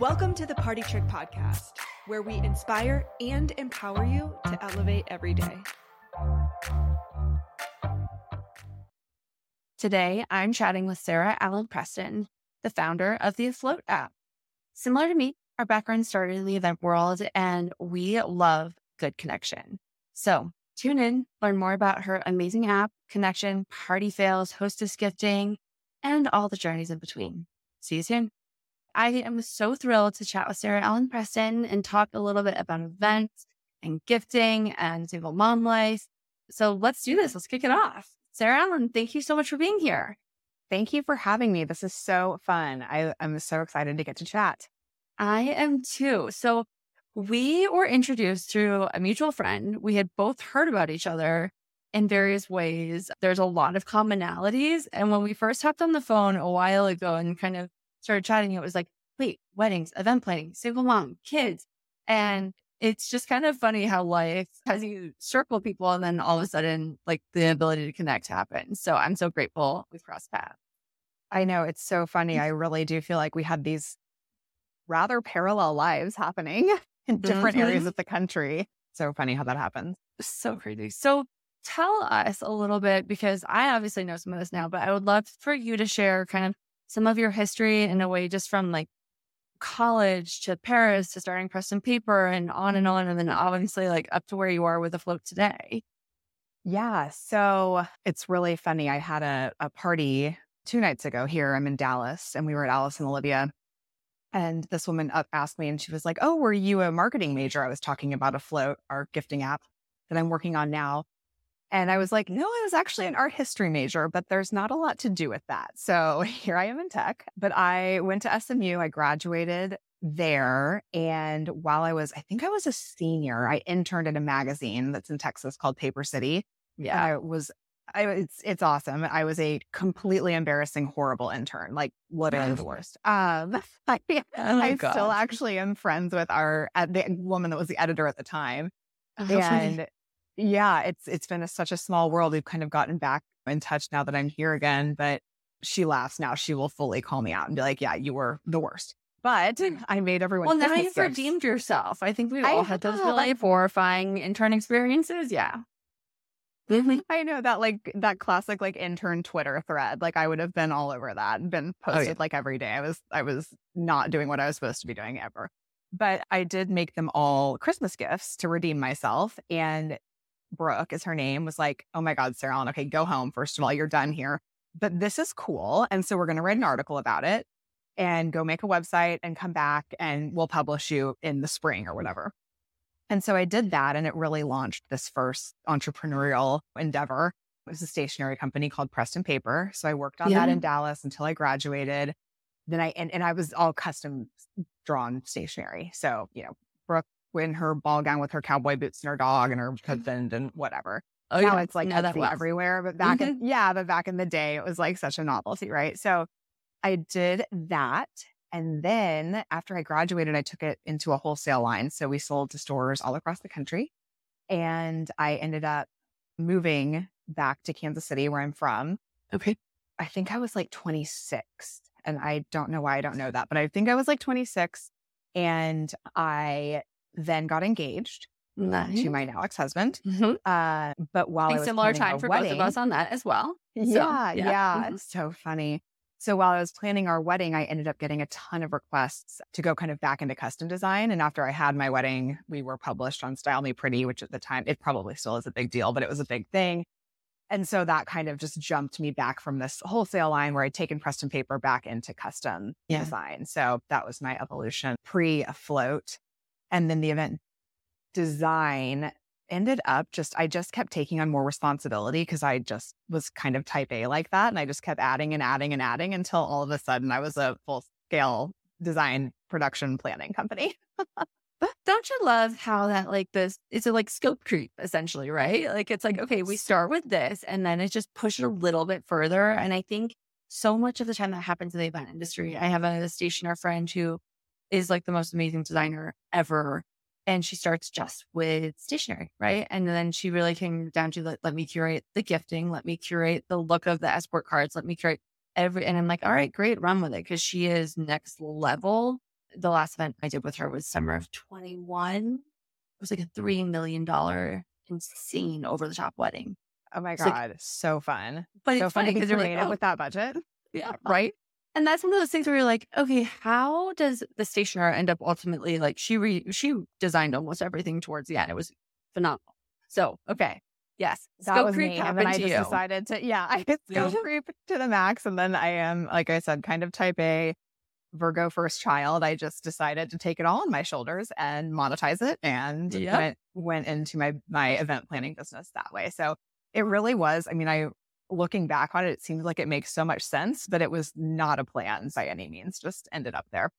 Welcome to the Party Trick Podcast, where we inspire and empower you to elevate every day. Today, I'm chatting with Sarah Allen Preston, the founder of the Afloat app. Similar to me, our background started in the event world and we love good connection. So tune in, learn more about her amazing app, connection, party fails, hostess gifting, and all the journeys in between. See you soon. I am so thrilled to chat with Sarah Allen Preston and talk a little bit about events and gifting and single mom life. So let's do this. Let's kick it off. Sarah Allen, thank you so much for being here. Thank you for having me. This is so fun. I, am so excited to get to chat. I am too. So we were introduced through a mutual friend. We had both heard about each other in various ways. There's a lot of commonalities. And when we first hopped on the phone a while ago and kind of started chatting, it was like, wait, weddings, event planning, single mom, kids. And it's just kind of funny how life has you circle people and then all of a sudden, like the ability to connect happens. So I'm so grateful we crossed paths. I know it's so funny. I really do feel like we had these rather parallel lives happening in different mm-hmm. areas of the country. So funny how that happens. So crazy. So tell us a little bit because I obviously know some of this now, but I would love for you to share kind of some of your history in a way just from like college to Paris to starting Preston Paper and on and on. And then obviously like up to where you are with Afloat today. Yeah. So it's really funny. I had a, a party two nights ago here. I'm in Dallas and we were at Alice and Olivia. And this woman up asked me and she was like, Oh, were you a marketing major? I was talking about Afloat, our gifting app that I'm working on now. And I was like, no, I was actually an art history major, but there's not a lot to do with that. So here I am in tech, but I went to SMU. I graduated there. And while I was, I think I was a senior, I interned at a magazine that's in Texas called Paper City. Yeah. I was, I, it's, it's awesome. I was a completely embarrassing, horrible intern, like literally the worst. Um, I, oh I still actually am friends with our, the woman that was the editor at the time. Oh, and yeah, it's it's been a, such a small world. We've kind of gotten back in touch now that I'm here again, but she laughs now. She will fully call me out and be like, "Yeah, you were the worst." But I made everyone. Well, now you've gifts. redeemed yourself. I think we all had those really horrifying intern experiences. Yeah. Mm-hmm. I know that like that classic like intern Twitter thread. Like I would have been all over that and been posted oh, yeah. like every day. I was I was not doing what I was supposed to be doing ever. But I did make them all Christmas gifts to redeem myself. And Brooke is her name, was like, oh my God, Sarah Allen, okay, go home. First of all, you're done here. But this is cool. And so we're going to write an article about it and go make a website and come back and we'll publish you in the spring or mm. whatever. And so I did that and it really launched this first entrepreneurial endeavor. It was a stationery company called Preston Paper. So I worked on yeah. that in Dallas until I graduated. Then I, and, and I was all custom drawn stationery. So, you know, Brooke in her ball gown with her cowboy boots and her dog and her husband and whatever. Oh, now yeah. it's like that everywhere. But back mm-hmm. in, yeah, but back in the day, it was like such a novelty, right? So I did that. And then after I graduated, I took it into a wholesale line. So we sold to stores all across the country. And I ended up moving back to Kansas City, where I'm from. Okay. I think I was like 26. And I don't know why I don't know that, but I think I was like 26. And I then got engaged nice. to my now ex husband. Mm-hmm. Uh, but while I was similar time for wedding, both of us on that as well. So, yeah, yeah, yeah. Mm-hmm. It's so funny. So while I was planning our wedding, I ended up getting a ton of requests to go kind of back into custom design. And after I had my wedding, we were published on Style Me Pretty, which at the time it probably still is a big deal, but it was a big thing. And so that kind of just jumped me back from this wholesale line where I'd taken Preston paper back into custom yeah. design. So that was my evolution pre afloat. And then the event design ended up just, I just kept taking on more responsibility because I just was kind of type A like that. And I just kept adding and adding and adding until all of a sudden I was a full scale design production planning company. But don't you love how that like this it's a like scope creep essentially, right? Like it's like, mm. okay, we start with this and then it just pushed a little bit further. And I think so much of the time that happens in the event industry. I have a stationer friend who is like the most amazing designer ever. And she starts just with stationery, right? And then she really came down to let, let me curate the gifting, let me curate the look of the escort cards, let me curate every, and I'm like, all right, great, run with it. Cause she is next level the last event I did with her was summer of 21. It was like a $3 million insane over the top wedding. Oh my God. Like, so fun. But so it's fun because you're like, oh. with that budget. Yeah. Right. And that's one of those things where you're like, okay, how does the stationer end up ultimately like she re she designed almost everything towards the end. It was phenomenal. So okay. Yes. That was me. And then I just you. decided to yeah, I scope yeah. creep to the max. And then I am, like I said, kind of type A Virgo first child. I just decided to take it all on my shoulders and monetize it and yep. went went into my my event planning business that way. So it really was. I mean, I looking back on it, it seems like it makes so much sense, but it was not a plan by any means, just ended up there.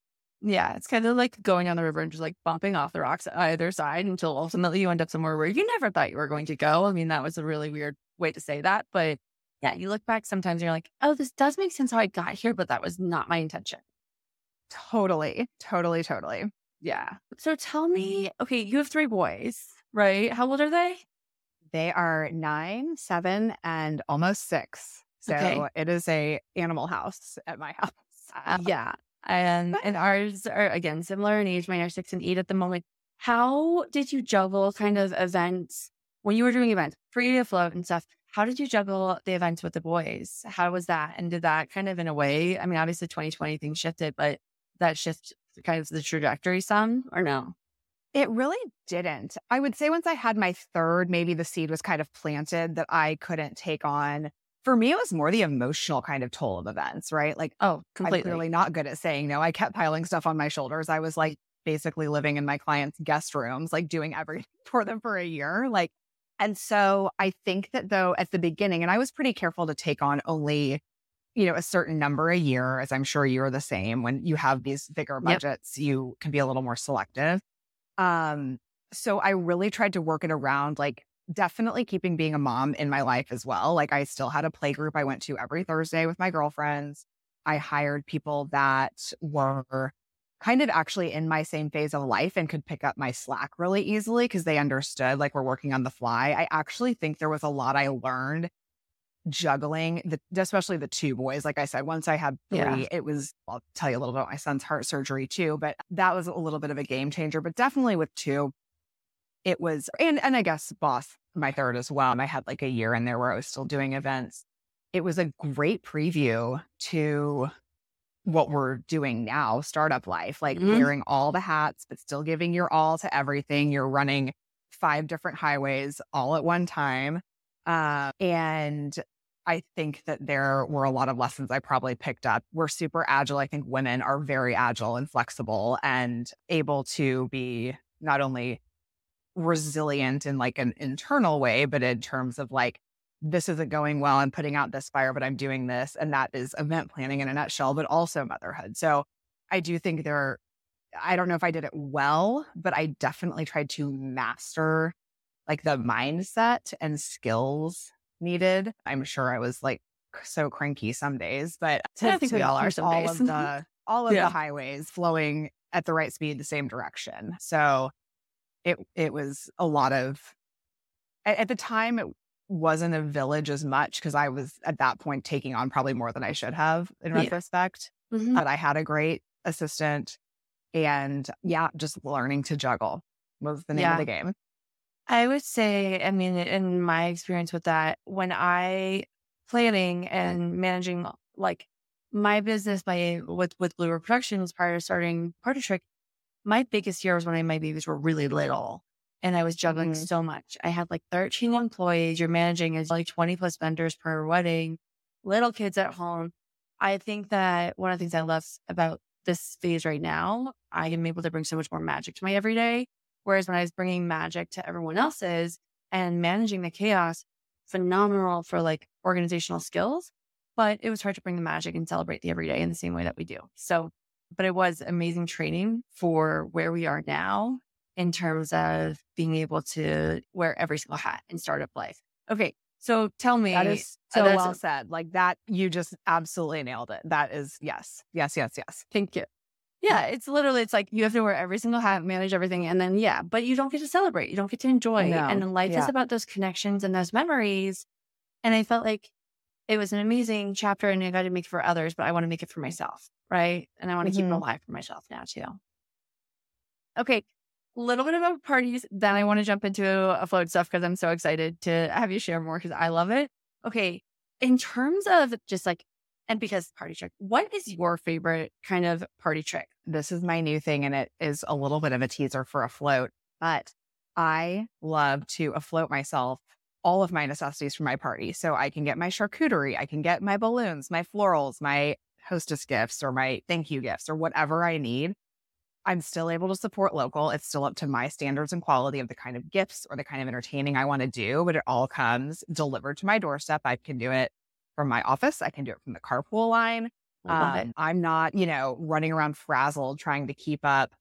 Yeah, it's kind of like going on the river and just like bumping off the rocks either side until ultimately you end up somewhere where you never thought you were going to go. I mean, that was a really weird way to say that. But yeah, you look back sometimes and you're like, oh, this does make sense how I got here, but that was not my intention. Totally, totally, totally. Yeah. So tell mm-hmm. me, okay, you have three boys, right? How old are they? They are nine, seven, and almost six. So okay. it is a animal house at my house. Uh, yeah. And and ours are again similar in age. Mine are six and eight at the moment. How did you juggle kind of events when you were doing events, free to float and stuff? How did you juggle the events with the boys? How was that? And did that kind of in a way? I mean, obviously 2020 things shifted, but that shift kind of the trajectory some or no? It really didn't. I would say once I had my third, maybe the seed was kind of planted that I couldn't take on. For me, it was more the emotional kind of toll of events, right? Like, oh, completely. I'm clearly not good at saying no. I kept piling stuff on my shoulders. I was like basically living in my clients' guest rooms, like doing everything for them for a year. Like, and so I think that though at the beginning, and I was pretty careful to take on only, you know, a certain number a year, as I'm sure you're the same. When you have these bigger budgets, yep. you can be a little more selective. Um, so I really tried to work it around like definitely keeping being a mom in my life as well. Like I still had a play group I went to every Thursday with my girlfriends. I hired people that were kind of actually in my same phase of life and could pick up my slack really easily because they understood like we're working on the fly. I actually think there was a lot I learned juggling the especially the two boys like i said once i had three yeah. it was i'll tell you a little bit about my son's heart surgery too but that was a little bit of a game changer but definitely with two it was and and i guess boss my third as well i had like a year in there where i was still doing events it was a great preview to what we're doing now startup life like mm-hmm. wearing all the hats but still giving your all to everything you're running five different highways all at one time uh, and I think that there were a lot of lessons I probably picked up. We're super agile. I think women are very agile and flexible and able to be not only resilient in like an internal way, but in terms of like, this isn't going well. I'm putting out this fire, but I'm doing this. And that is event planning in a nutshell, but also motherhood. So I do think there, I don't know if I did it well, but I definitely tried to master like the mindset and skills needed. I'm sure I was like so cranky some days, but to, I think we all are all days. of the all of yeah. the highways flowing at the right speed, the same direction. So it it was a lot of at, at the time it wasn't a village as much because I was at that point taking on probably more than I should have in yeah. retrospect. Mm-hmm. But I had a great assistant and yeah, just learning to juggle was the name yeah. of the game. I would say, I mean, in my experience with that, when I planning and managing like my business, my with with Blue River Productions prior to starting Party Trick, my biggest year was when my babies were really little, and I was juggling mm-hmm. so much. I had like 13 employees. You're managing is like 20 plus vendors per wedding, little kids at home. I think that one of the things I love about this phase right now, I am able to bring so much more magic to my everyday Whereas when I was bringing magic to everyone else's and managing the chaos, phenomenal for like organizational skills, but it was hard to bring the magic and celebrate the everyday in the same way that we do. So, but it was amazing training for where we are now in terms of being able to wear every single hat in startup life. Okay. So tell me. That is uh, so well said. Like that, you just absolutely nailed it. That is yes, yes, yes, yes. Thank you. Yeah, it's literally it's like you have to wear every single hat, manage everything, and then yeah, but you don't get to celebrate, you don't get to enjoy, no. and life yeah. is about those connections and those memories. And I felt like it was an amazing chapter, and I got to make it for others, but I want to make it for myself, right? And I want to mm-hmm. keep it mm-hmm. alive for myself now too. Okay. A little bit about parties. Then I want to jump into afloat stuff because I'm so excited to have you share more because I love it. Okay. In terms of just like, and because party trick, what is your favorite kind of party trick? This is my new thing and it is a little bit of a teaser for Afloat, but I love to afloat myself all of my necessities for my party. So I can get my charcuterie, I can get my balloons, my florals, my hostess gifts or my thank you gifts or whatever I need. I'm still able to support local. It's still up to my standards and quality of the kind of gifts or the kind of entertaining I want to do, but it all comes delivered to my doorstep. I can do it from my office. I can do it from the carpool line. Um, I'm not, you know, running around frazzled trying to keep up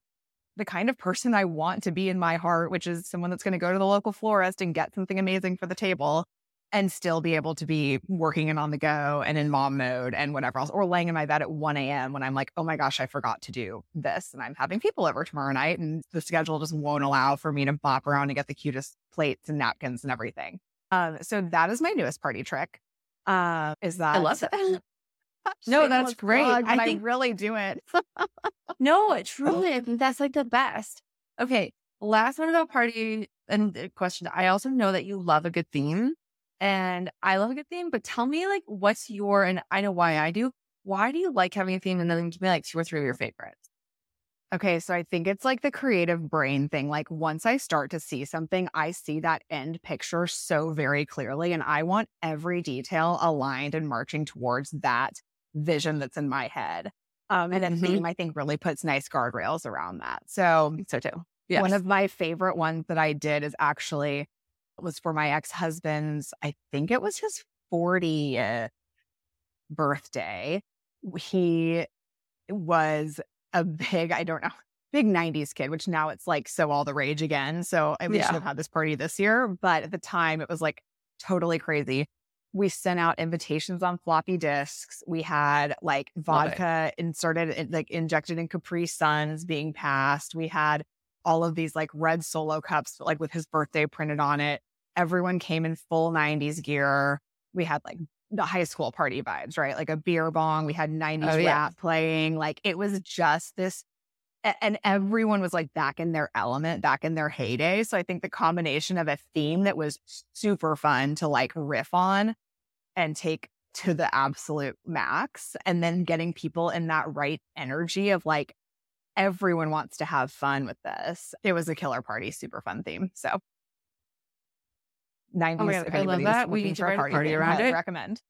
the kind of person I want to be in my heart, which is someone that's going to go to the local florist and get something amazing for the table and still be able to be working and on the go and in mom mode and whatever else, or laying in my bed at 1 a.m. when I'm like, oh my gosh, I forgot to do this. And I'm having people over tomorrow night and the schedule just won't allow for me to bop around and get the cutest plates and napkins and everything. Um, so that is my newest party trick. Uh, is that I love that. no, that's great. I, think, I really do it. no, it truly, I think that's like the best. Okay, last one about party and question. I also know that you love a good theme, and I love a good theme. But tell me, like, what's your and I know why I do. Why do you like having a theme, and then give me like two or three of your favorites? Okay, so I think it's like the creative brain thing. Like once I start to see something, I see that end picture so very clearly, and I want every detail aligned and marching towards that vision that's in my head. Um, and a mm-hmm. theme I think really puts nice guardrails around that. So, so too. Yes. One of my favorite ones that I did is actually was for my ex husband's. I think it was his 40th birthday. He was a big, I don't know, big 90s kid, which now it's like so all the rage again. So I we yeah. should have had this party this year. But at the time, it was like totally crazy we sent out invitations on floppy disks. We had like vodka inserted, like injected in Capri Suns being passed. We had all of these like red solo cups, like with his birthday printed on it. Everyone came in full 90s gear. We had like the high school party vibes, right? Like a beer bong. We had 90s oh, yeah. rap playing. Like it was just this and everyone was like back in their element, back in their heyday. So I think the combination of a theme that was super fun to like riff on and take to the absolute max, and then getting people in that right energy of like, everyone wants to have fun with this. It was a killer party, super fun theme. So 90s, oh I love that. We need to write a party, party around it. Recommend.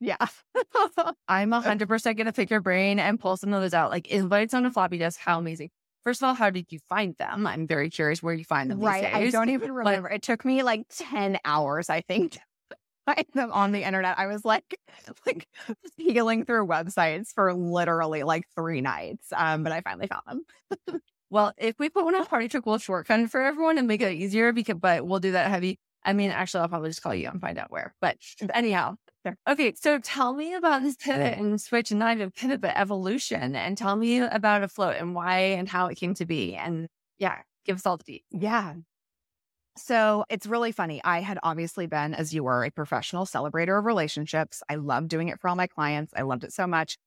Yeah. I'm 100% going to pick your brain and pull some of those out. Like invites on a floppy disk. How amazing. First of all, how did you find them? I'm very curious where you find them. Right. I don't even remember. it took me like 10 hours, I think, to find them on the internet. I was like, like peeling through websites for literally like three nights. Um, but I finally found them. well, if we put one on party trick, we'll shortcut for everyone and make it easier because, but we'll do that heavy. I mean, actually, I'll probably just call you and find out where. But anyhow. Okay, so tell me about this pivot and switch, and not even pivot, but evolution, and tell me about afloat and why and how it came to be, and yeah, give us all the deets. Yeah. So it's really funny. I had obviously been, as you were, a professional celebrator of relationships. I loved doing it for all my clients. I loved it so much.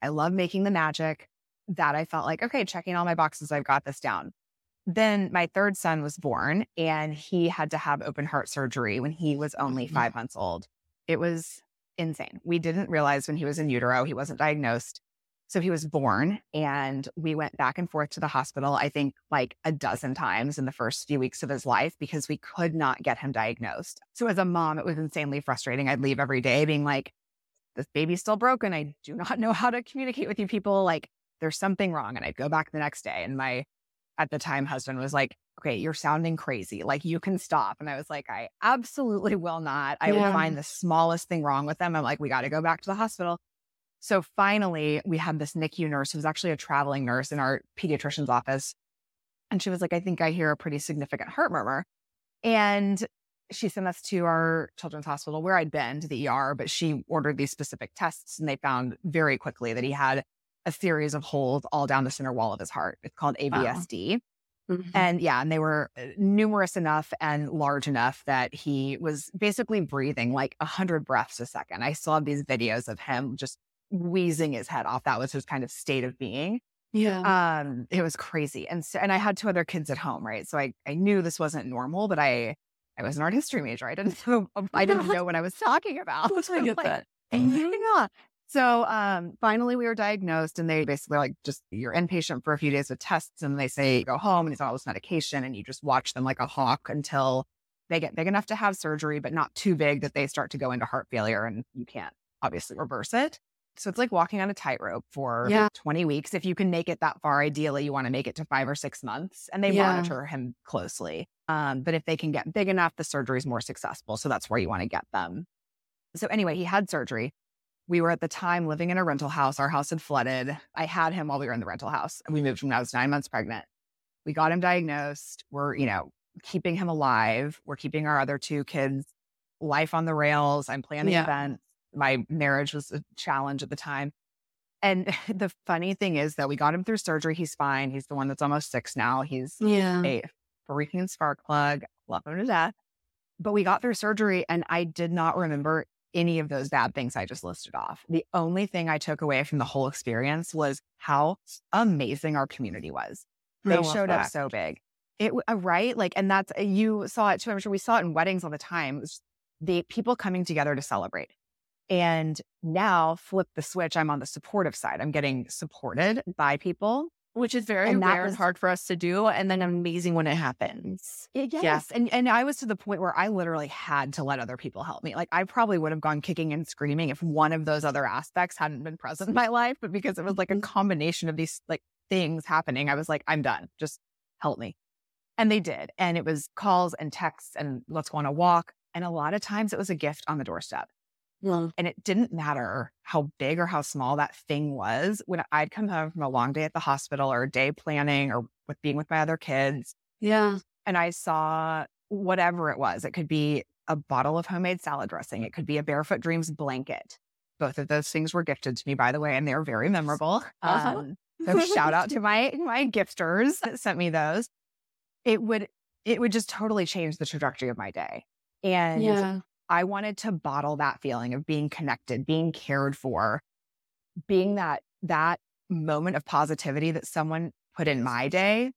I love making the magic that I felt like, okay, checking all my boxes, I've got this down. Then my third son was born and he had to have open heart surgery when he was only mm-hmm. five months old. It was insane. We didn't realize when he was in utero, he wasn't diagnosed. So he was born and we went back and forth to the hospital, I think like a dozen times in the first few weeks of his life because we could not get him diagnosed. So as a mom, it was insanely frustrating. I'd leave every day being like, this baby's still broken. I do not know how to communicate with you people. Like there's something wrong. And I'd go back the next day and my, at the time, husband was like, okay, you're sounding crazy. Like you can stop. And I was like, I absolutely will not. I yeah. will find the smallest thing wrong with them. I'm like, we got to go back to the hospital. So finally, we had this NICU nurse who was actually a traveling nurse in our pediatrician's office. And she was like, I think I hear a pretty significant heart murmur. And she sent us to our children's hospital where I'd been to the ER, but she ordered these specific tests and they found very quickly that he had a series of holes all down the center wall of his heart. It's called AVSD. Wow. Mm-hmm. And yeah, and they were uh, numerous enough and large enough that he was basically breathing like a hundred breaths a second. I saw these videos of him just wheezing his head off. That was his kind of state of being. Yeah. Um, it was crazy. And so, and I had two other kids at home, right? So I, I knew this wasn't normal, but I, I was an art history major. I didn't know, I didn't know what I was talking about. I get like, that. Yeah. So um, finally, we were diagnosed, and they basically like just you're inpatient for a few days with tests, and they say go home and it's all this medication, and you just watch them like a hawk until they get big enough to have surgery, but not too big that they start to go into heart failure, and you can't obviously reverse it. So it's like walking on a tightrope for Yeah. 20 weeks. If you can make it that far, ideally, you want to make it to five or six months, and they Yeah. monitor him closely. Um, but if they can get big enough, the surgery is more successful. So that's where you want to get them. So anyway, he had surgery. We were at the time living in a rental house. Our house had flooded. I had him while we were in the rental house. We moved when I was nine months pregnant. We got him diagnosed. We're, you know, keeping him alive. We're keeping our other two kids life on the rails. I'm planning Yeah. events. My marriage was a challenge at the time. And the funny thing is that we got him through surgery. He's fine. He's the one that's almost six now. He's Yeah. a freaking spark plug. Love him to death. But we got through surgery and I did not remember any of those bad things I just listed off. The only thing I took away from the whole experience was how amazing our community was. They showed up so big. It uh, right, like, and that's you saw it too. I'm sure we saw it in weddings all the time. The people coming together to celebrate. And now flip the switch. I'm on the supportive side. I'm getting supported by people. Which is very And rare was- and hard for us to do. And then amazing when it happens. Y- Yes. And and I was to the point where I literally had to let other people help me. Like I probably would have gone kicking and screaming if one of those other aspects hadn't been present in my life. But because it was like a Mhm. combination of these like things happening, I was like, I'm done. Just help me. And they did. And it was calls and texts and let's go on a walk. And a lot of times it was a gift on the doorstep. And it didn't matter how big or how small that thing was. When I'd come home from a long day at the hospital or a day planning or with being with my other kids, yeah. and I saw whatever it was. It could be a bottle of homemade salad dressing. It could be a Barefoot Dreams blanket. Both of those things were gifted to me, by the way, and they're very memorable. Uh-huh. Um, so shout out to my my gifters that sent me those. It would it would just totally change the trajectory of my day. And Yeah. I wanted to bottle that feeling of being connected, being cared for, being that that moment of positivity that someone put in my day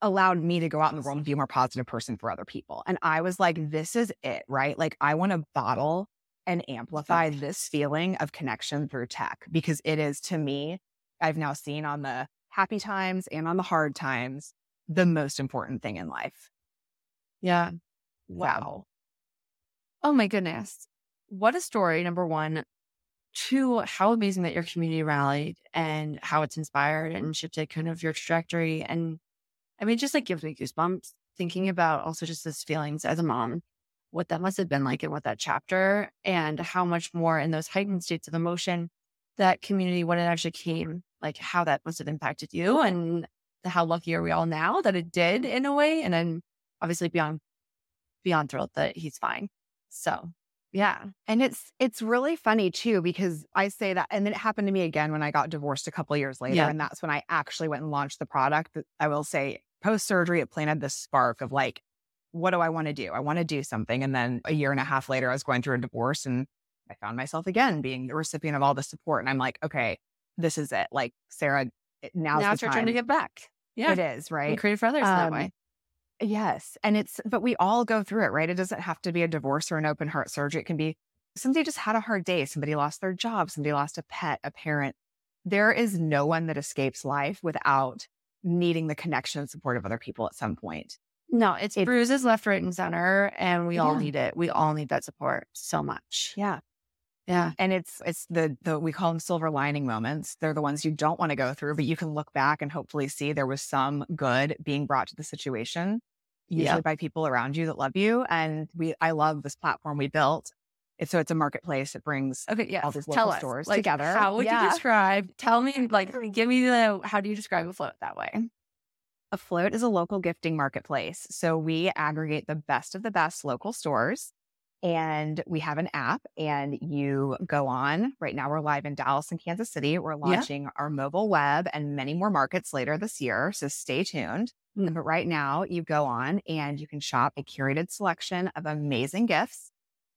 allowed me to go out in the world and be a more positive person for other people. And I was like, this is it, right? Like I want to bottle and amplify this feeling of connection through tech because it is to me, I've now seen on the happy times and on the hard times, the most important thing in life. Yeah. Wow. Oh my goodness. What a story, number one. Two, how amazing that your community rallied and how it's inspired and shifted kind of your trajectory. And I mean, just like gives me goosebumps thinking about also just those feelings as a mom, what that must have been like and what that chapter and how much more in those heightened states of emotion that community, when it actually came, like how that must have impacted you and how lucky are we all now that it did in a way. And I'm obviously beyond beyond thrilled that he's fine. So yeah. And it's it's really funny too because I say that, and then it happened to me again when I got divorced a couple years later, Yeah. and that's when I actually went and launched the product. I will say, post surgery, it planted this spark of like, what do I want to do? I want to do something. And then a year and a half later, I was going through a divorce, and I found myself again being the recipient of all the support, and I'm like, okay, this is it. Like Sarah, now's now it's your time. turn to give back. Yeah. It is And right. create for others that Um, way. Yes. And it's, but we all go through it, right? It doesn't have to be a divorce or an open heart surgery. It can be somebody just had a hard day. Somebody lost their job. Somebody lost a pet, a parent. There is no one that escapes life without needing the connection and support of other people at some point. No, it's it- bruises left, right, and center. And we all need it. We all need that support so much. Yeah. Yeah. And it's, it's the, the, we call them silver lining moments. They're the ones you don't want to go through, but you can look back and hopefully see there was some good being brought to the situation, usually Yeah. by people around you that love you. And we, I love this platform we built. It's, so it's a marketplace. It brings Okay. Yeah. all these local us, stores like, together. How would Yeah. you describe? Tell me, like, give me the, how do you describe Afloat that way? Afloat is a local gifting marketplace. So we aggregate the best of the best local stores and we have an app and you go on. Right now we're live in Dallas and Kansas City. We're launching our mobile web and many more markets later this year. So stay tuned. Mm. But right now you go on and you can shop a curated selection of amazing gifts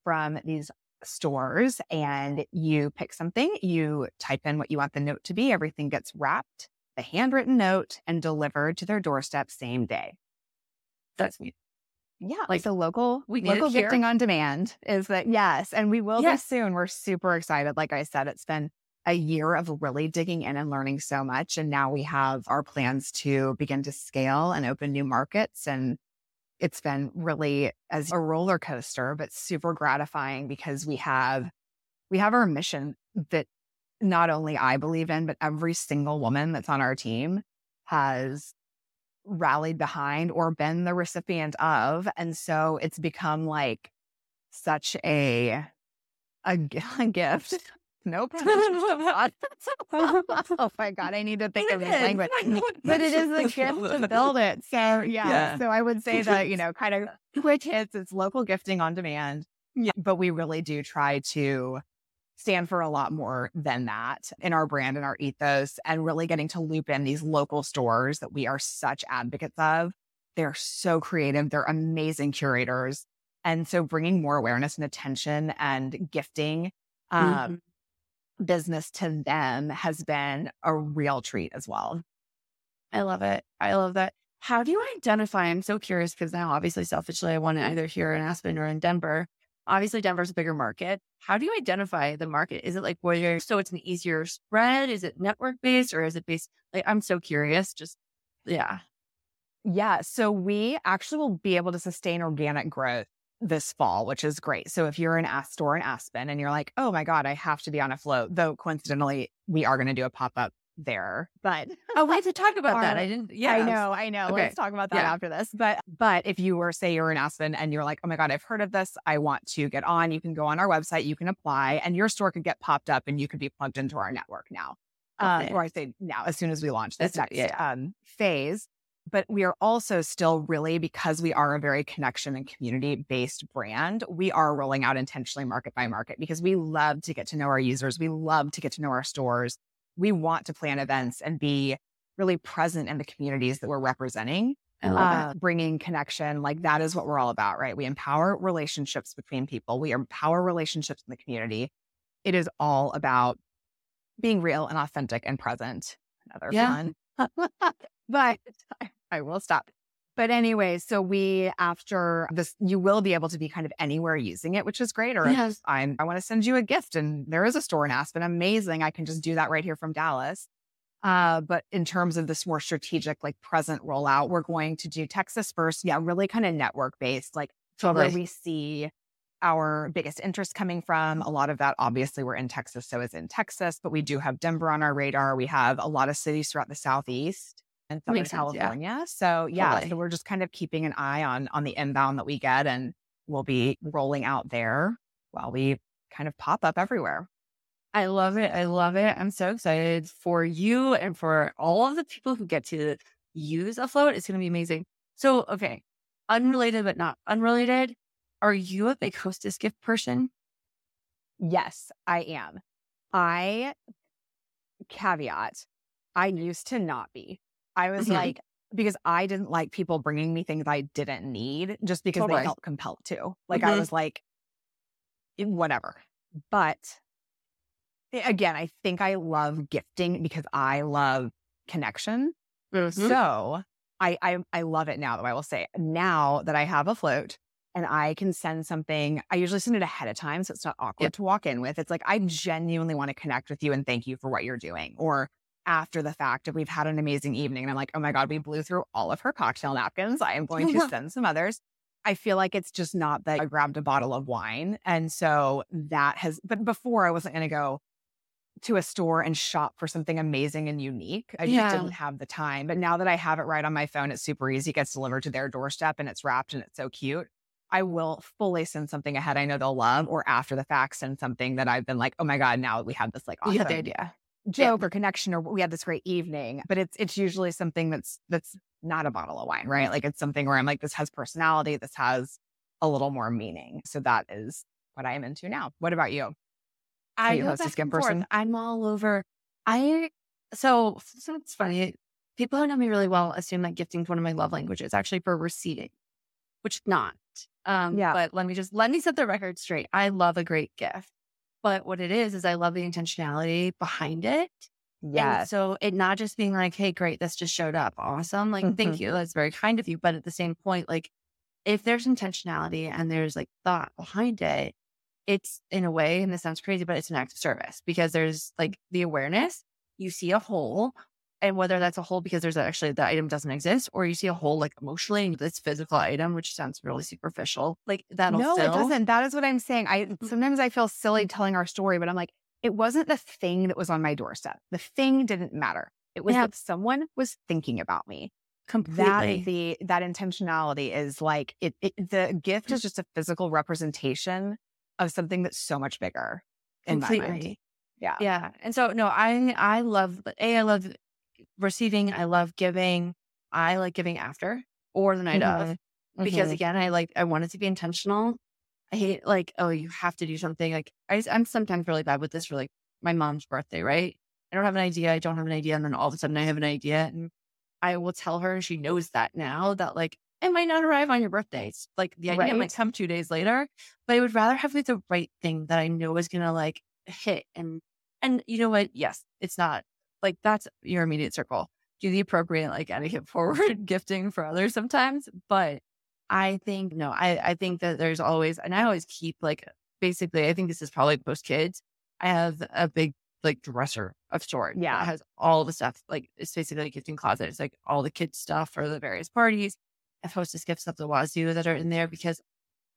from these stores and you pick something, you type in what you want the note to be. Everything gets wrapped the handwritten note, and delivered to their doorstep same day. That's me. Yeah. Like the local we local gifting on demand is that yes. And we will yes. be soon. We're super excited. Like I said, it's been a year of really digging in and learning so much. And now we have our plans to begin to scale and open new markets. And it's been really as a roller coaster, but super gratifying because we have we have our mission that not only I believe in, but every single woman that's on our team has rallied behind or been the recipient of. And so it's become like such a a, a gift. Nope. oh my God. I need to think of the language. But it is a gift to build it. So yeah. yeah. So I would say that, you know, kind of quick hits, it's local gifting on demand. Yeah. But we really do try to stand for a lot more than that in our brand and our ethos and really getting to loop in these local stores that we are such advocates of. They're so creative. They're amazing curators. And so bringing more awareness and attention and gifting um, mm-hmm. business to them has been a real treat as well. I love it. I love that. How do you identify? I'm so curious because now, obviously, selfishly, I want to either here in Aspen or in Denver obviously Denver's a bigger market. How do you identify the market? Is it like where you're, so it's an easier spread? Is it network based or is it based? Like I'm so curious. Just yeah. Yeah. So we actually will be able to sustain organic growth this fall, which is great. So if you're in a store in Aspen and you're like, oh my God, I have to be on Afloat, though coincidentally, we are going to do a pop up there. But oh, we have to talk about that. I didn't. Yeah, I know. I know. Okay. Let's talk about that yeah. after this. But but if you were say you're in Aspen and you're like, oh my god, I've heard of this. I want to get on. You can go on our website. You can apply, and your store could get popped up, and you could be plugged into our network now. Um, or I say now, as soon as we launch this That's, next yeah. um, phase. But we are also still really, because we are a very connection and community based brand, we are rolling out intentionally market by market because we love to get to know our users. We love to get to know our stores we want to plan events and be really present in the communities that we're representing. Uh, bringing connection, like that is what we're all about, right? We empower relationships between people. We empower relationships in the community. It is all about being real and authentic and present. Another yeah. fun. but I, I will stop. But anyway, so we after this, you will be able to be kind of anywhere using it, which is great. Or yes. I'm, I want to send you a gift, and there is a store in Aspen, amazing. I can just do that right here from Dallas. Uh, but in terms of this more strategic, like present rollout, we're going to do Texas first. Yeah, really kind of network based, like totally. where we see our biggest interest coming from. A lot of that, obviously, we're in Texas, so it's in Texas, but we do have Denver on our radar. We have a lot of cities throughout the Southeast in Southern Makes California. Yeah. So yeah, totally. so we're just kind of keeping an eye on on the inbound that we get, and we'll be rolling out there while we kind of pop up everywhere. I love it. I love it. I'm so excited for you and for all of the people who get to use Afloat. It's going to be amazing. So, okay, unrelated but not unrelated. Are you a big hostess gift person? Yes, I am. I caveat, I used to not be. I was mm-hmm. like, because I didn't like people bringing me things I didn't need just because totally. they felt compelled to. Like mm-hmm. I was like, whatever. But again, I think I love gifting because I love connection. Mm-hmm. So I, I I love it now. Though I will say now that I have Afloat and I can send something. I usually send it ahead of time, so it's not awkward yep. to walk in with. It's like I genuinely want to connect with you and thank you for what you're doing, or after the fact if we've had an amazing evening and I'm like, oh my God, we blew through all of her cocktail napkins. I am going to send some others. I feel like it's just not that I grabbed a bottle of wine. And so that has, but before I wasn't going to go to a store and shop for something amazing and unique. I yeah. just didn't have the time. But now that I have it right on my phone, it's super easy. It gets delivered to their doorstep and it's wrapped and it's so cute. I will fully send something ahead I know they'll love, or after the fact, send something that I've been like, oh my God, now we have this like awesome. You have the idea joke yeah. or connection or we had this great evening but it's it's usually something that's that's not a bottle of wine right? Like it's something where i'm like this has personality this has a little more meaning. So that is what i am into now. What about you? I you host a skin person? I'm all over. I so, so it's funny. People who know me really well assume that gifting is one of my love languages actually for receiving which not. Um yeah. but let me just let me set the record straight. I love a great gift but what it is, is I love the intentionality behind it. Yeah. so it not just being like, hey, great, this just showed up. Awesome. Like, mm-hmm. thank you. That's very kind of you. But at the same point, like, if there's intentionality and there's like thought behind it, it's in a way, and this sounds crazy, but it's an act of service because there's like the awareness. You see a hole, and whether that's a hole because there's actually the item doesn't exist, or you see a hole like emotionally in this physical item, which sounds really superficial, like that'll no, fill. it doesn't. That is what I'm saying. I mm. sometimes I feel silly telling our story, but I'm like, it wasn't the thing that was on my doorstep. The thing didn't matter. It was yeah. that someone was thinking about me. Completely. That the that intentionality is like it, it the gift is just a physical representation of something that's so much bigger in Completely. my mind. Yeah. Yeah. And so no, I I love A, I love receiving, I love giving. I like giving after or the night mm-hmm. of. Because mm-hmm. again, I like I want it to be intentional. I hate like, oh, you have to do something. Like I, I'm sometimes really bad with this for like my mom's birthday, right? I don't have an idea. I don't have an idea. And then all of a sudden I have an idea and I will tell her, she knows that now that like, it might not arrive on your birthdays. Like the idea right. might come two days later, but I would rather have like the right thing that I know is going to like hit. And, and you know what? Yes, it's not like that's your immediate circle. Do the appropriate, like etiquette forward gifting for others sometimes. But I think, no, I, I think that there's always, and I always keep like, basically, I think this is probably post kids. I have a big like dresser of storage. Yeah. It has all the stuff. Like it's basically a gifting closet. It's like all the kids' stuff for the various parties. I've hostess gifts up the wazoo that are in there because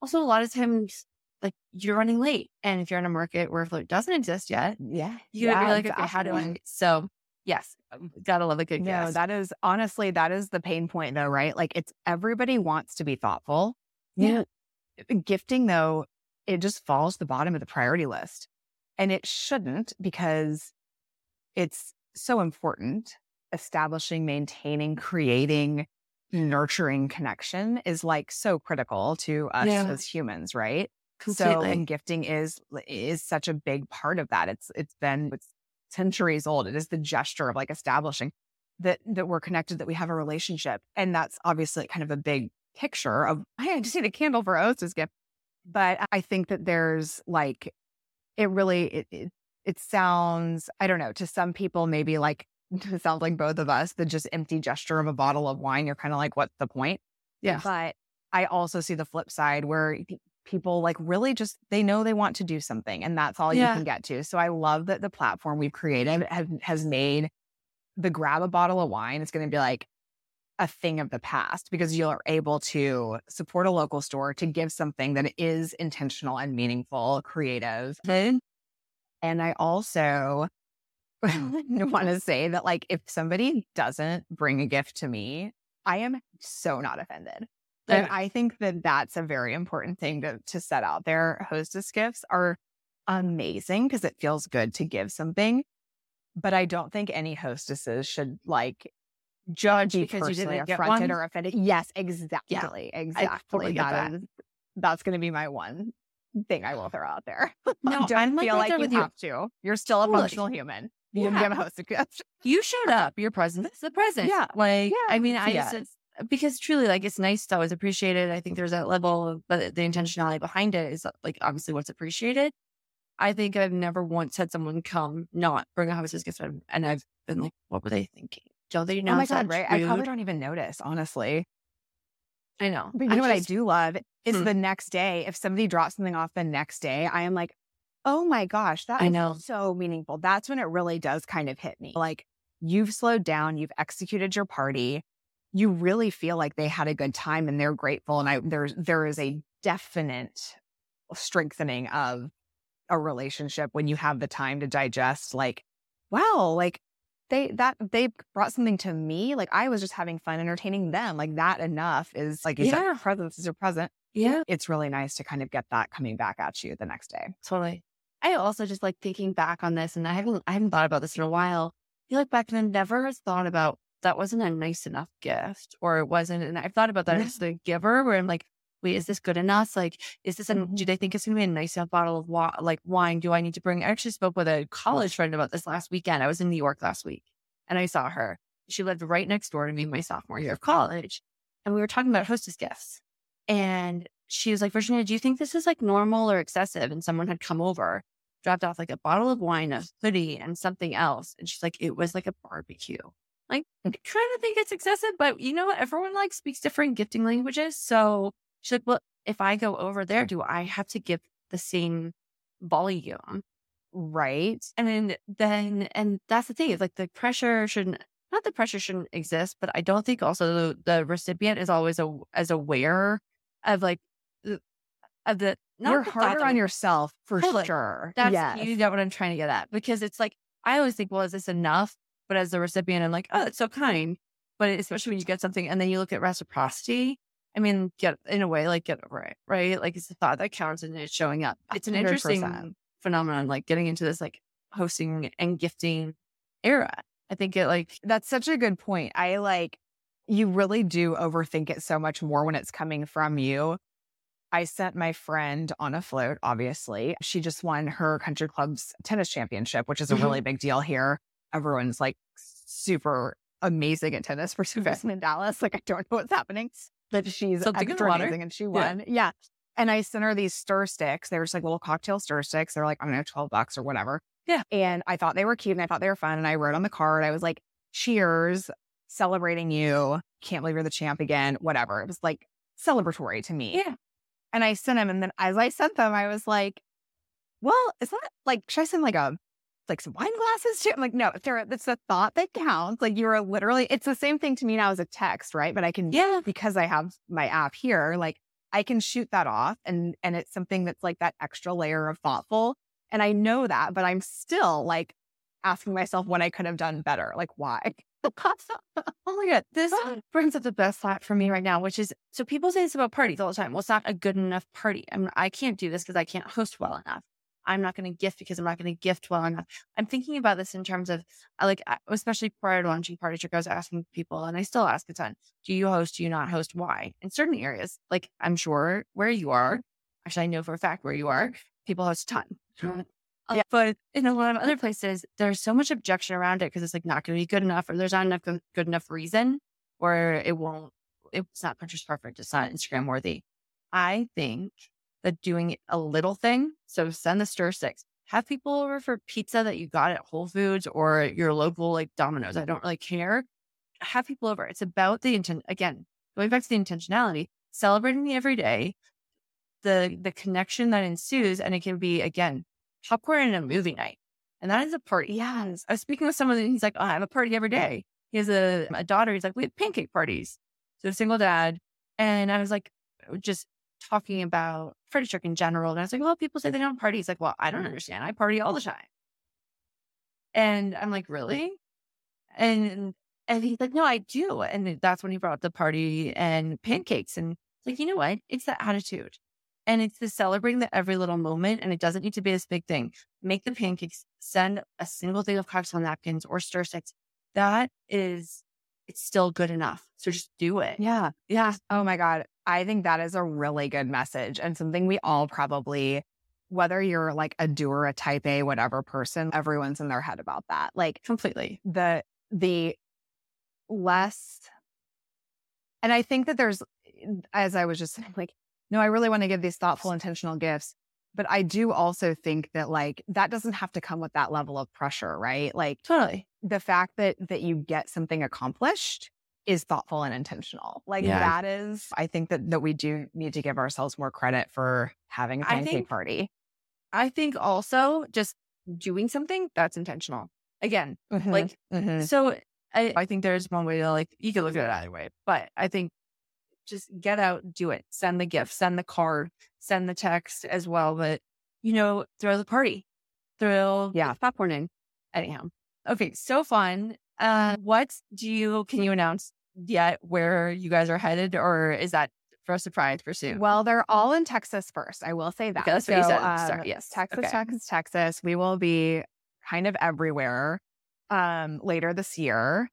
also a lot of times like you're running late. And if you're in a market where float doesn't exist yet, yeah. You yeah, be like, exactly. okay, how do I so yes, um, gotta love a good no, gift. that is honestly that is the pain point though, right? Like it's everybody wants to be thoughtful. Yeah. Gifting though, it just falls to the bottom of the priority list. And it shouldn't because it's so important. Establishing, maintaining, creating, nurturing connection is like so critical to us yeah. as humans, right? Completely. So and gifting is is such a big part of that. It's it's been it's centuries old. It is the gesture of like establishing that that we're connected, that we have a relationship. And that's obviously kind of a big picture of I just need a candle for hostess gift. But I think that there's like it really it, it, it sounds I don't know to some people maybe like it sounds like both of us the just empty gesture of a bottle of wine. You're kind of like, what's the point? Yeah. But I also see the flip side where people like really just they know they want to do something and that's all yeah. you can get to. So I love that the platform we've created have, has made the grab a bottle of wine. It's going to be like a thing of the past because you're able to support a local store to give something that is intentional and meaningful, creative. Mm-hmm. And I also want to say that, like, if somebody doesn't bring a gift to me, I am so not offended. And I think that that's a very important thing to, to set out there. Hostess gifts are amazing because it feels good to give something. But I don't think any hostesses should like judge because you didn't get one or offended. Yes, exactly. Yeah, exactly. That is, that's going to be my one thing I will throw out there. No, don't I'm feel like, like you have to. You're still a totally. functional human. You yeah. didn't give a host a gift. You showed up. Your presence is a present. Yeah. Like, yeah. I mean, I yeah. just, because truly, like, it's nice to always appreciate it. I think there's that level of, but the intentionality behind it is like obviously what's appreciated. I think I've never once had someone come not bring a hostess gift, and I've been like, what were they thinking? Don't they know? Oh my god, right? Rude? I probably don't even notice, honestly. I know. But you know just, what I do love is hmm. the next day. If somebody drops something off the next day, I am like, oh my gosh, that I know so meaningful. That's when it really does kind of hit me. Like you've slowed down, you've executed your party, you really feel like they had a good time and they're grateful. And I there's there is a definite strengthening of a relationship when you have the time to digest like, wow, like they that they brought something to me. Like I was just having fun entertaining them. Like that enough is like yeah. said, presence is your present. Yeah. It's really nice to kind of get that coming back at you the next day. Totally. I also just like thinking back on this and I haven't I haven't thought about this in a while. You look back and I never thought about that wasn't a nice enough gift or it wasn't and I've thought about that as the giver where I'm like, wait, is this good enough? Like, is this, a, do mm-hmm. they think it's going to be a nice enough bottle of wa- like wine? Do I need to bring, I actually spoke with a college friend about this last weekend. I was in New York last week and I saw her. She lived right next door to me my sophomore year of college. And we were talking about hostess gifts. And she was like, Virginia, do you think this is like normal or excessive? And someone had come over dropped off like a bottle of wine, a hoodie, and something else. And she's like, it was like a barbecue. Like, hmm. I'm trying to think it's excessive, but you know what? Everyone like speaks different gifting languages. So she's like, well, if I go over there, do I have to give the same volume? Right. And then, and that's the thing is like the pressure shouldn't, not the pressure shouldn't exist, but I don't think also the, the recipient is always a, as aware of like, of the, you're harder on yourself for totally. sure. That's, yes. you get what I'm trying to get at because it's like, I always think, well, is this enough? But as the recipient, I'm like, oh, it's so kind. But especially when you get something and then you look at reciprocity, I mean, get in a way, like get over it, right? Like it's the thought that counts and it's showing up. It's an 100%. interesting phenomenon, like getting into this like hosting and gifting era. I think it like that's such a good point. I like you really do overthink it so much more when it's coming from you. I sent my friend on Afloat, obviously. She just won her country club's tennis championship, which is a mm-hmm. really big deal here. Everyone's like super amazing at tennis for some reason in Dallas. Like, I don't know what's happening, but she's Something extra amazing and she won. Yeah. yeah. And I sent her these stir sticks. They were just like little cocktail stir sticks. They're like, I don't know, 12 bucks or whatever. Yeah. And I thought they were cute and I thought they were fun. And I wrote on the card, I was like, cheers, celebrating you. Can't believe you're the champ again, whatever. It was like celebratory to me. Yeah. And I sent them. And then as I sent them, I was like, well, is that like, should I send like a, like some wine glasses too? I'm like, no, there, it's the thought that counts. Like you are literally, it's the same thing to me now as a text, right? But I can, yeah, because I have my app here, like I can shoot that off and, and it's something that's like that extra layer of thoughtful. And I know that, but I'm still like asking myself what I could have done better. Like why? oh my God. This brings up the best thought for me right now, which is so people say this about parties all the time. Well, it's not a good enough party. I mean, I can't do this because I can't host well enough. I'm not going to gift because I'm not going to gift well enough. I'm thinking about this in terms of like, especially prior to launching Partytrick, I was asking people, and I still ask a ton: Do you host? Do you not host? Why? In certain areas, like I'm sure where you are, actually, I know for a fact where you are, people host a ton. Yeah. Uh, but in a lot of other places, there's so much objection around it because it's like not going to be good enough, or there's not enough good enough reason, or it won't. It's not Pinterest perfect. It's not Instagram worthy. I think that doing a little thing, so send the stir sticks, have people over for pizza that you got at Whole Foods or your local like Domino's. I don't really care. Have people over. It's about the intent. Again, going back to the intentionality, celebrating the everyday, the the connection that ensues, and it can be again popcorn and a movie night. And that is a party. Yes. I was speaking with someone and he's like, oh, I have a party every day. He has a, a daughter. He's like, we have pancake parties. So a single dad. And I was like, oh, just talking about Trick in general. And I was like, well, people say they don't party. He's like, well, I don't mm. understand. I party all the time. And I'm like, really? And and he's like, no, I do. And that's when he brought the party and pancakes. And it's like, you know what? It's the attitude. And it's the celebrating the every little moment. And it doesn't need to be this big thing. Make the pancakes, send a single thing of cocktail napkins or stir sticks. That is, it's still good enough. So just do it. Yeah. Yeah. Oh my God. I think that is a really good message and something we all probably, whether you're like a doer, a type A, whatever person, everyone's in their head about that. Like completely. The, the less, and I think that there's, as I was just saying, like, no, I really want to give these thoughtful, intentional gifts. But I do also think that like that doesn't have to come with that level of pressure, right? Like totally the fact that that you get something accomplished is thoughtful and intentional. Like yeah. that is, I think that that we do need to give ourselves more credit for having a pancake think, party. I think also just doing something that's intentional. Again, mm-hmm. like mm-hmm. so I, I think there's one way to like you can look at it either way, but I think just get out, do it. Send the gift, send the card, send the text as well. But you know, throw the party, throw yeah popcorning. Anyhow, okay, so fun. Uh, what do you can you announce yet where you guys are headed, or is that for a surprise for soon? Well, they're all in Texas first. I will say that. Okay, that's so, what you said. Um, Sorry, yes, Texas, okay. Texas, Texas. We will be kind of everywhere um, later this year,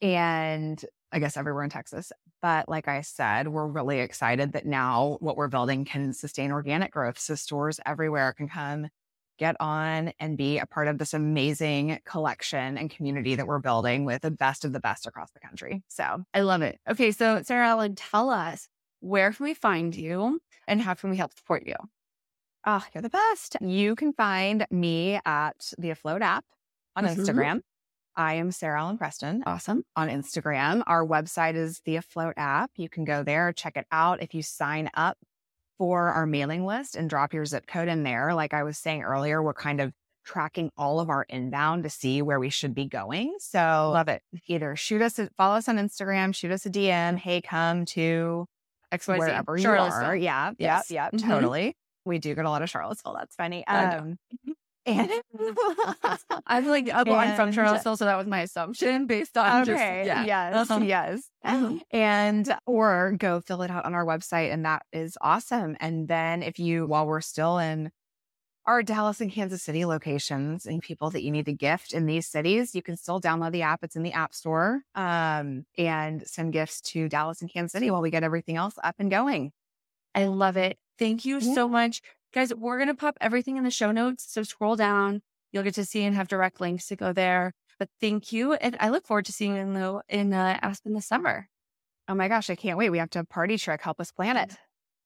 and I guess everywhere in Texas. But like I said, we're really excited that now what we're building can sustain organic growth. So stores everywhere can come get on and be a part of this amazing collection and community that we're building with the best of the best across the country. So I love it. Okay. So Sarah Allen, tell us where can we find you and how can we help support you? Oh, you're the best. You can find me at the Afloat app on mm-hmm. Instagram. I am Sarah Allen Preston. Awesome. On Instagram. Our website is the Afloat app. You can go there, check it out. If you sign up for our mailing list and drop your zip code in there, like I was saying earlier, we're kind of tracking all of our inbound to see where we should be going. So love it. Either shoot us, a, follow us on Instagram, shoot us a DM. Hey, come to XYZ, wherever you are. Yeah. Yes. Yep. Yep. Mm-hmm. Totally. We do get a lot of Charlottesville. That's funny. Um, and I'm like, oh, well, I'm from Charlottesville, so that was my assumption based on okay, just, yeah. yes, uh-huh. yes. and or go fill it out on our website, and that is awesome. And then if you, while we're still in our Dallas and Kansas City locations and people that you need to gift in these cities, you can still download the app. It's in the App Store um, and send gifts to Dallas and Kansas City while we get everything else up and going. I love it. Thank you yeah. so much. Guys, we're going to pop everything in the show notes. So scroll down. You'll get to see and have direct links to go there. But thank you. And I look forward to seeing you in, the, in uh, Aspen this summer. Oh my gosh, I can't wait. We have to party trick. Help us plan it.